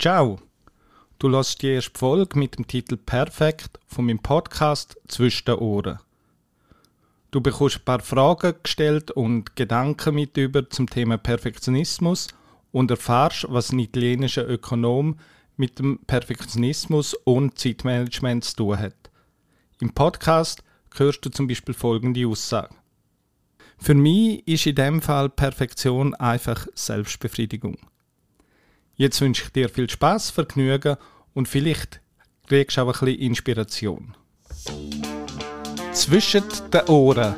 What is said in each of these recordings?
Ciao! Du hörst die erste Folge mit dem Titel Perfekt von meinem Podcast Zwischen den Ohren. Du bekommst ein paar Fragen gestellt und Gedanken mit über zum Thema Perfektionismus und erfährst, was ein italienischer Ökonom mit dem Perfektionismus und Zeitmanagement zu tun hat. Im Podcast hörst du zum Beispiel folgende Aussage. Für mich ist in dem Fall Perfektion einfach Selbstbefriedigung. Jetzt wünsche ich dir viel Spaß, Vergnügen und vielleicht kriegst du auch ein bisschen Inspiration. Zwischen den Ohren.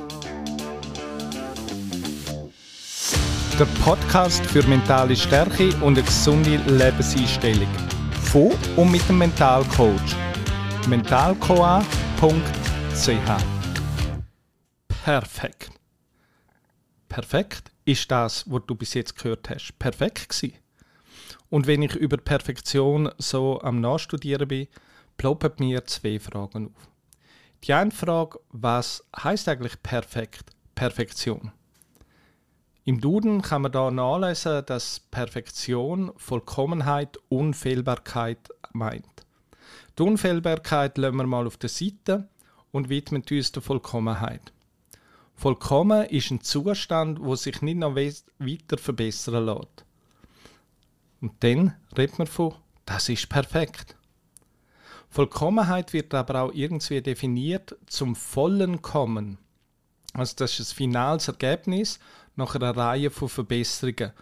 Der Podcast für mentale Stärke und eine gesunde Lebenseinstellung. Von und mit dem Mentalcoach. mentalcoa.ch Perfekt. Perfekt ist das, was du bis jetzt gehört hast. Perfekt gewesen. Und wenn ich über Perfektion so am Nachstudieren bin, ploppen mir zwei Fragen auf. Die eine Frage, was heißt eigentlich perfekt, Perfektion? Im Duden kann man da nachlesen, dass Perfektion Vollkommenheit, Unfehlbarkeit meint. Die Unfehlbarkeit lassen wir mal auf der Seite und widmen uns der Vollkommenheit. Vollkommen ist ein Zustand, wo sich nicht noch weiter verbessern lässt. Und dann redet man von, das ist perfekt. Vollkommenheit wird aber auch irgendwie definiert zum vollen Kommen. Also das ist ein finales Ergebnis nach einer Reihe von Verbesserungen,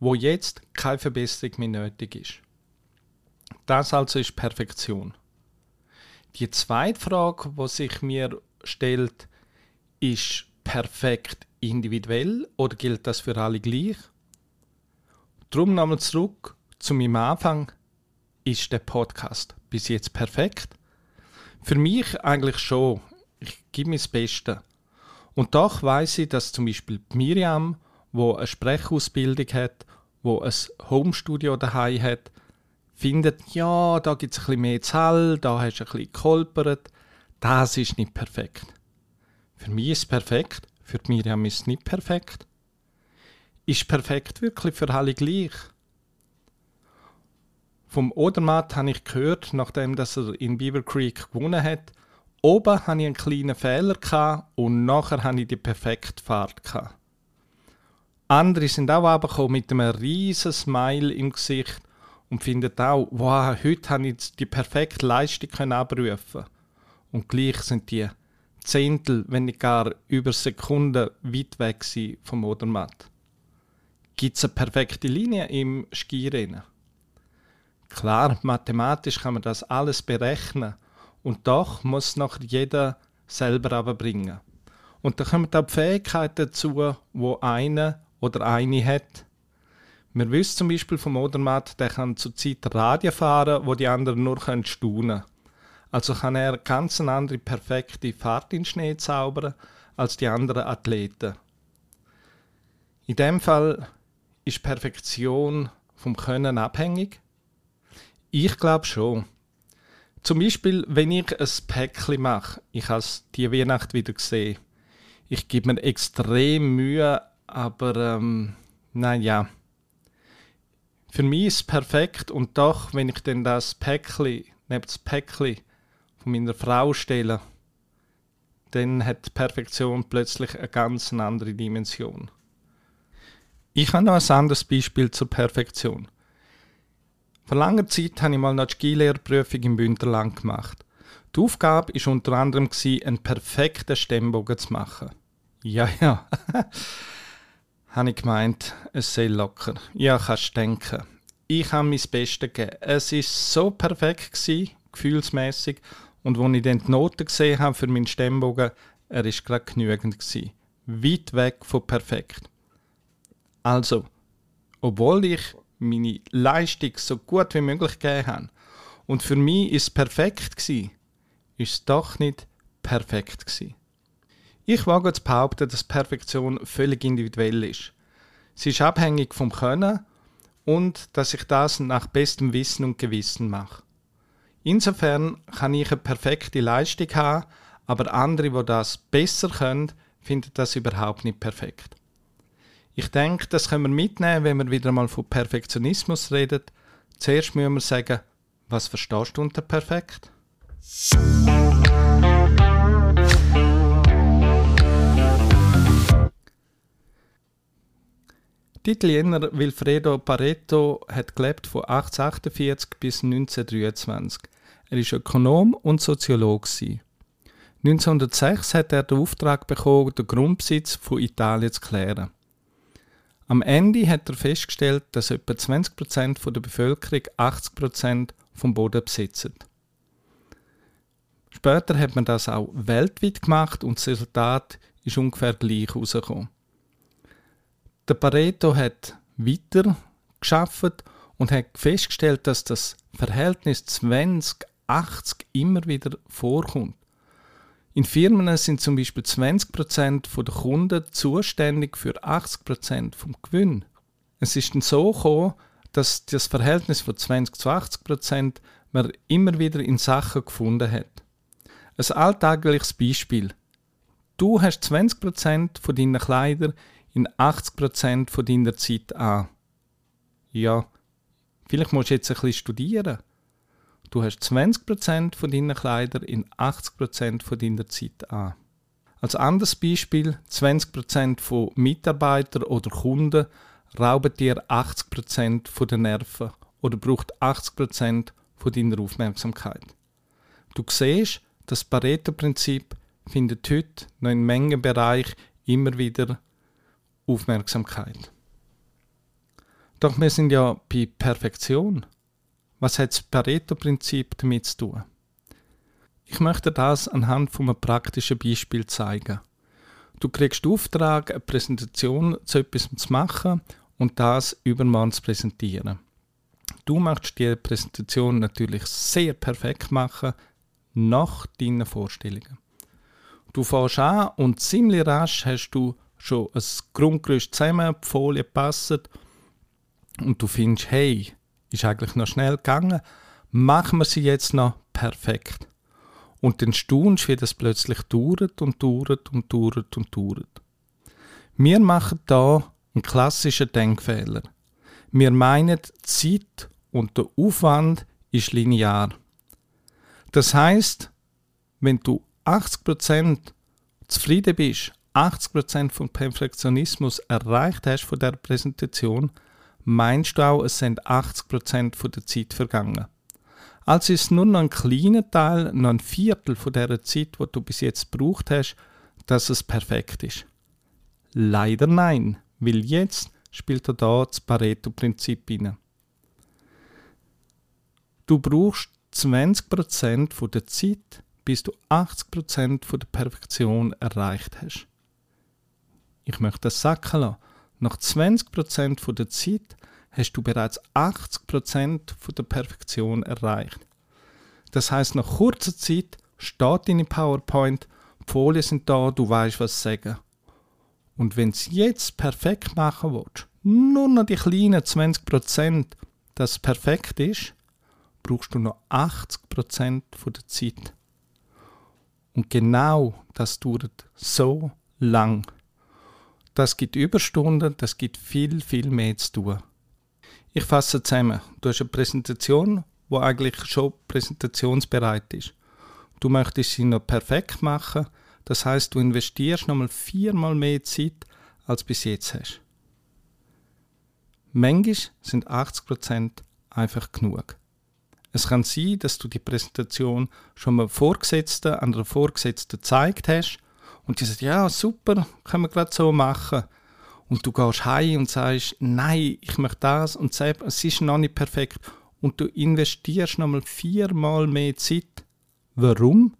wo jetzt keine Verbesserung mehr nötig ist. Das also ist Perfektion. Die zweite Frage, die sich mir stellt, ist perfekt individuell oder gilt das für alle gleich? Drum nochmal zurück zu meinem Anfang. Ist der Podcast bis jetzt perfekt? Für mich eigentlich schon. Ich gebe mir das Beste. Und doch weiß ich, dass zum Beispiel Miriam, wo eine Sprechausbildung hat, wo ein Homestudio daheim hat, findet, ja, da gibt es ein bisschen mehr Zahl, da hast du ein bisschen geholpert. Das ist nicht perfekt. Für mich ist es perfekt, für Miriam ist es nicht perfekt ist perfekt wirklich für alle gleich. Vom Odermatt habe ich gehört, nachdem dass er in Beaver Creek gewonnen hat, oben hatte ich einen kleinen Fehler und nachher hatte ich die perfekte Fahrt. Andere sind auch abgekommen mit einem riesen Smile im Gesicht und finden auch, wow, heute habe ich die perfekte Leistung abrufen Und gleich sind die Zehntel, wenn nicht gar über Sekunden weit weg vom Odermatt. Gibt es eine perfekte Linie im Skirennen? Klar, mathematisch kann man das alles berechnen und doch muss noch jeder selber aber bringen. Und da kommen auch die Fähigkeiten dazu, wo eine oder eine hat. Wir wissen zum Beispiel vom Odermatt, der kann zurzeit Radio fahren, wo die anderen nur können staunen Also kann er ganz eine andere perfekte Fahrt in Schnee zaubern als die anderen Athleten. In dem Fall ist Perfektion vom Können abhängig? Ich glaube schon. Zum Beispiel, wenn ich ein Päckchen mache, ich habe es diese Weihnacht wieder gesehen. Ich gebe mir extrem Mühe, aber ähm, naja. Für mich ist es perfekt und doch, wenn ich dann das Päckchen, neben das Päckchen von meiner Frau stelle, dann hat Perfektion plötzlich eine ganz andere Dimension. Ich habe noch ein anderes Beispiel zur Perfektion. Vor langer Zeit habe ich mal die Skilehrprüfung im Bündnerland gemacht. Die Aufgabe war unter anderem, einen perfekten Stemmbogen zu machen. Ja, ja. habe ich gemeint, es sei locker. Ja, kannst denken. Ich habe mein Bestes gegeben. Es war so perfekt, gewesen, gefühlsmäßig. Und als ich dann die Noten gesehen habe für meinen Stemmbogen, er war gerade genügend. Gewesen. Weit weg von perfekt. Also, obwohl ich meine Leistung so gut wie möglich gegeben habe und für mich ist es perfekt gewesen, ist es doch nicht perfekt gewesen. Ich wage zu behaupten, dass Perfektion völlig individuell ist. Sie ist abhängig vom Können und dass ich das nach bestem Wissen und Gewissen mache. Insofern kann ich eine perfekte Leistung haben, aber andere, die das besser können, finden das überhaupt nicht perfekt. Ich denke, das können wir mitnehmen, wenn wir wieder mal von Perfektionismus reden. Zuerst müssen wir sagen, was verstehst du unter perfekt? Die Italiener Wilfredo Pareto hat gelebt von 1848 bis 1923. Er war Ökonom und Soziologe. 1906 hat er den Auftrag bekommen, den Grundbesitz von Italien zu klären. Am Ende hat er festgestellt, dass etwa 20% der Bevölkerung 80% vom Boden besitzen. Später hat man das auch weltweit gemacht und das Resultat ist ungefähr gleich herausgekommen. Der Pareto hat weiter geschafft und hat festgestellt, dass das Verhältnis 20-80 immer wieder vorkommt. In Firmen sind zum Beispiel 20% der Kunden zuständig für 80% vom Gewinn. Es ist dann so gekommen, dass das Verhältnis von 20 zu 80% man immer wieder in Sachen gefunden hat. Ein alltägliches Beispiel. Du hast 20% von deinen Kleidern in 80% von deiner Zeit an. Ja, vielleicht musst du jetzt ein bisschen studieren. Du hast 20% von deinen Kleidern in 80% von deiner Zeit an. Als anderes Beispiel, 20% von Mitarbeitern oder Kunden rauben dir 80% von den Nerven oder braucht 80% von deiner Aufmerksamkeit. Du siehst, das Pareto-Prinzip findet heute noch in Mengenbereich immer wieder Aufmerksamkeit. Doch wir sind ja bei Perfektion. Was hat das Pareto-Prinzip damit zu tun? Ich möchte das anhand von einem praktischen Beispiel zeigen. Du kriegst den Auftrag, eine Präsentation zu etwas zu machen und das übermorgen zu präsentieren. Du möchtest die Präsentation natürlich sehr perfekt machen, nach deinen Vorstellungen. Du fährst an und ziemlich rasch hast du schon ein Grundgerüst zusammen, die Folie passt und du findest, hey, ist eigentlich noch schnell gegangen, machen wir sie jetzt noch perfekt. Und dann staunst wie das plötzlich dauert und dauert und dauert und dauert. Wir machen da einen klassischen Denkfehler. Wir meinen, Zeit und der Aufwand ist linear. Das heißt, wenn du 80% zufrieden bist, 80% vom Perfektionismus erreicht hast von der Präsentation, meinst du auch, es sind 80% von der Zeit vergangen. Also ist nur noch ein kleiner Teil, noch ein Viertel von der Zeit, die du bis jetzt gebraucht hast, dass es perfekt ist. Leider nein, weil jetzt spielt er da das Pareto-Prinzip rein. Du brauchst 20% von der Zeit, bis du 80% von der Perfektion erreicht hast. Ich möchte das sacken lassen. Nach 20% von der Zeit hast du bereits 80% von der Perfektion erreicht. Das heißt, nach kurzer Zeit steht deine PowerPoint, die Folien sind da, du weißt, was sagen. Und wenn du jetzt perfekt machen willst, nur noch die kleinen 20%, das perfekt ist, brauchst du noch 80% von der Zeit. Und genau das dauert so lang. Das gibt Überstunden, das gibt viel, viel mehr zu tun. Ich fasse zusammen. Du hast eine Präsentation, die eigentlich schon präsentationsbereit ist. Du möchtest sie noch perfekt machen, das heißt, du investierst nochmal viermal mehr Zeit, als bis jetzt hast. Manchmal sind 80% einfach genug. Es kann sein, dass du die Präsentation schon mal Vorgesetzten an der Vorgesetzten gezeigt hast und die sagt, ja, super, können wir gerade so machen. Und du gehst heim und sagst, nein, ich möchte das und sagst, es ist noch nicht perfekt. Und du investierst nochmal viermal mehr Zeit. Warum?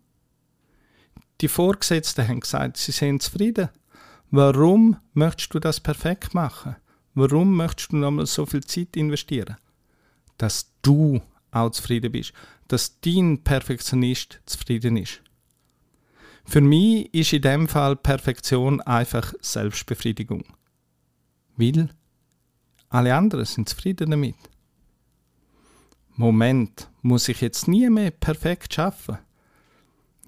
Die Vorgesetzten haben gesagt, sie sind zufrieden. Warum möchtest du das perfekt machen? Warum möchtest du nochmal so viel Zeit investieren? Dass du auch zufrieden bist. Dass dein Perfektionist zufrieden ist. Für mich ist in dem Fall Perfektion einfach Selbstbefriedigung. Weil alle anderen sind zufrieden damit. Moment, muss ich jetzt nie mehr perfekt schaffen?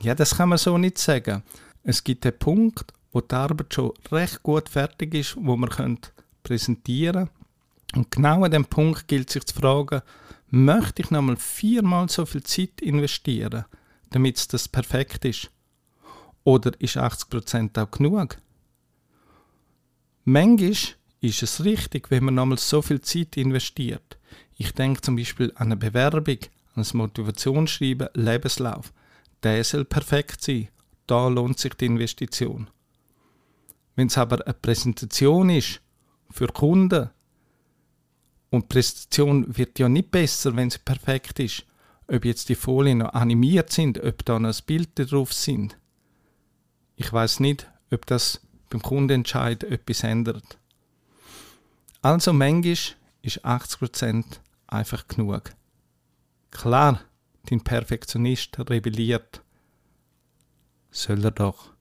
Ja, das kann man so nicht sagen. Es gibt einen Punkt, wo die Arbeit schon recht gut fertig ist, wo man präsentieren Und genau an dem Punkt gilt sich zu fragen, möchte ich nochmal viermal so viel Zeit investieren, damit das perfekt ist? Oder ist 80% auch genug? Manchmal ist es richtig, wenn man nochmal so viel Zeit investiert. Ich denke zum Beispiel an eine Bewerbung, an ein Motivationsschreiben, Lebenslauf. Der soll perfekt sein. Da lohnt sich die Investition. Wenn es aber eine Präsentation ist für Kunden, und die Präsentation wird ja nicht besser, wenn sie perfekt ist, ob jetzt die Folien noch animiert sind, ob da noch ein Bild drauf sind. Ich weiß nicht, ob das beim Kundenentscheid etwas ändert. Also manchmal ist 80% einfach genug. Klar, dein Perfektionist rebelliert. Soll er doch.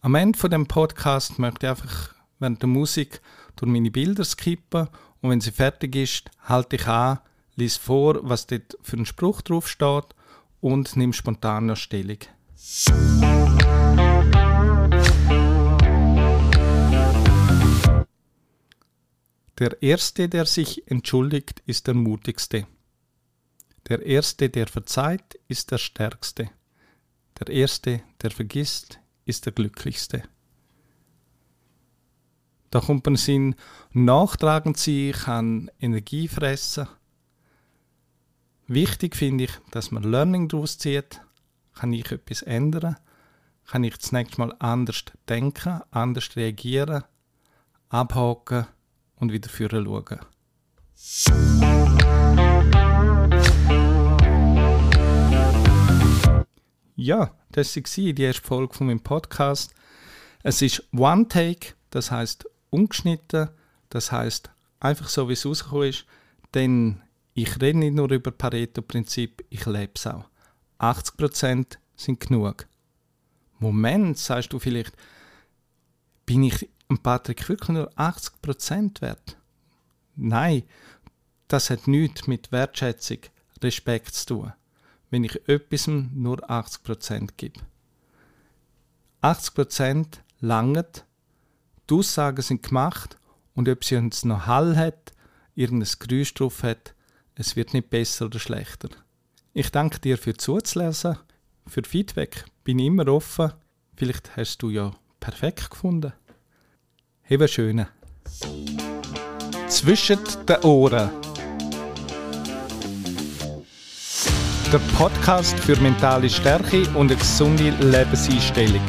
Am Ende von dem Podcast möchte ich einfach während der Musik durch meine Bilder skippen und wenn sie fertig ist, halte ich an, lies vor, was dort für ein Spruch drauf steht und nimm spontan noch Stellung. Der Erste, der sich entschuldigt, ist der Mutigste. Der Erste, der verzeiht, ist der Stärkste. Der Erste, der vergisst, ist der glücklichste. Da kommt man Sinn, nachtragend sein kann Energie fressen. Wichtig finde ich, dass man Learning daraus zieht. Kann ich etwas ändern? Kann ich das nächste Mal anders denken, anders reagieren, abhaken und wieder führen schauen? Ja, das war die erste Folge von meinem Podcast. Es ist One Take, das heißt ungeschnitten, das heißt einfach so, wie es rausgekommen ist, denn ich rede nicht nur über Pareto-Prinzip, ich lebe es auch. 80% sind genug. Moment, sagst du vielleicht, bin ich Patrick wirklich nur 80% wert? Nein, das hat nichts mit Wertschätzung, Respekt zu tun wenn ich etwas nur 80% gebe. 80% langet, die Aussagen sind gemacht und ob sie uns noch Hall hat, irgendein Geräusch drauf hat, es wird nicht besser oder schlechter. Ich danke dir für zuzulesen, für Feedback bin ich immer offen. Vielleicht hast du ja perfekt gefunden. Habe schöne. Zwischen den Ohren. der Podcast für mentale Stärke und eine gesunde Lebenseinstellung.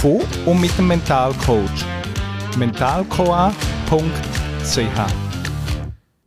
Von und mit dem Mentalcoach. mentalcoa.ch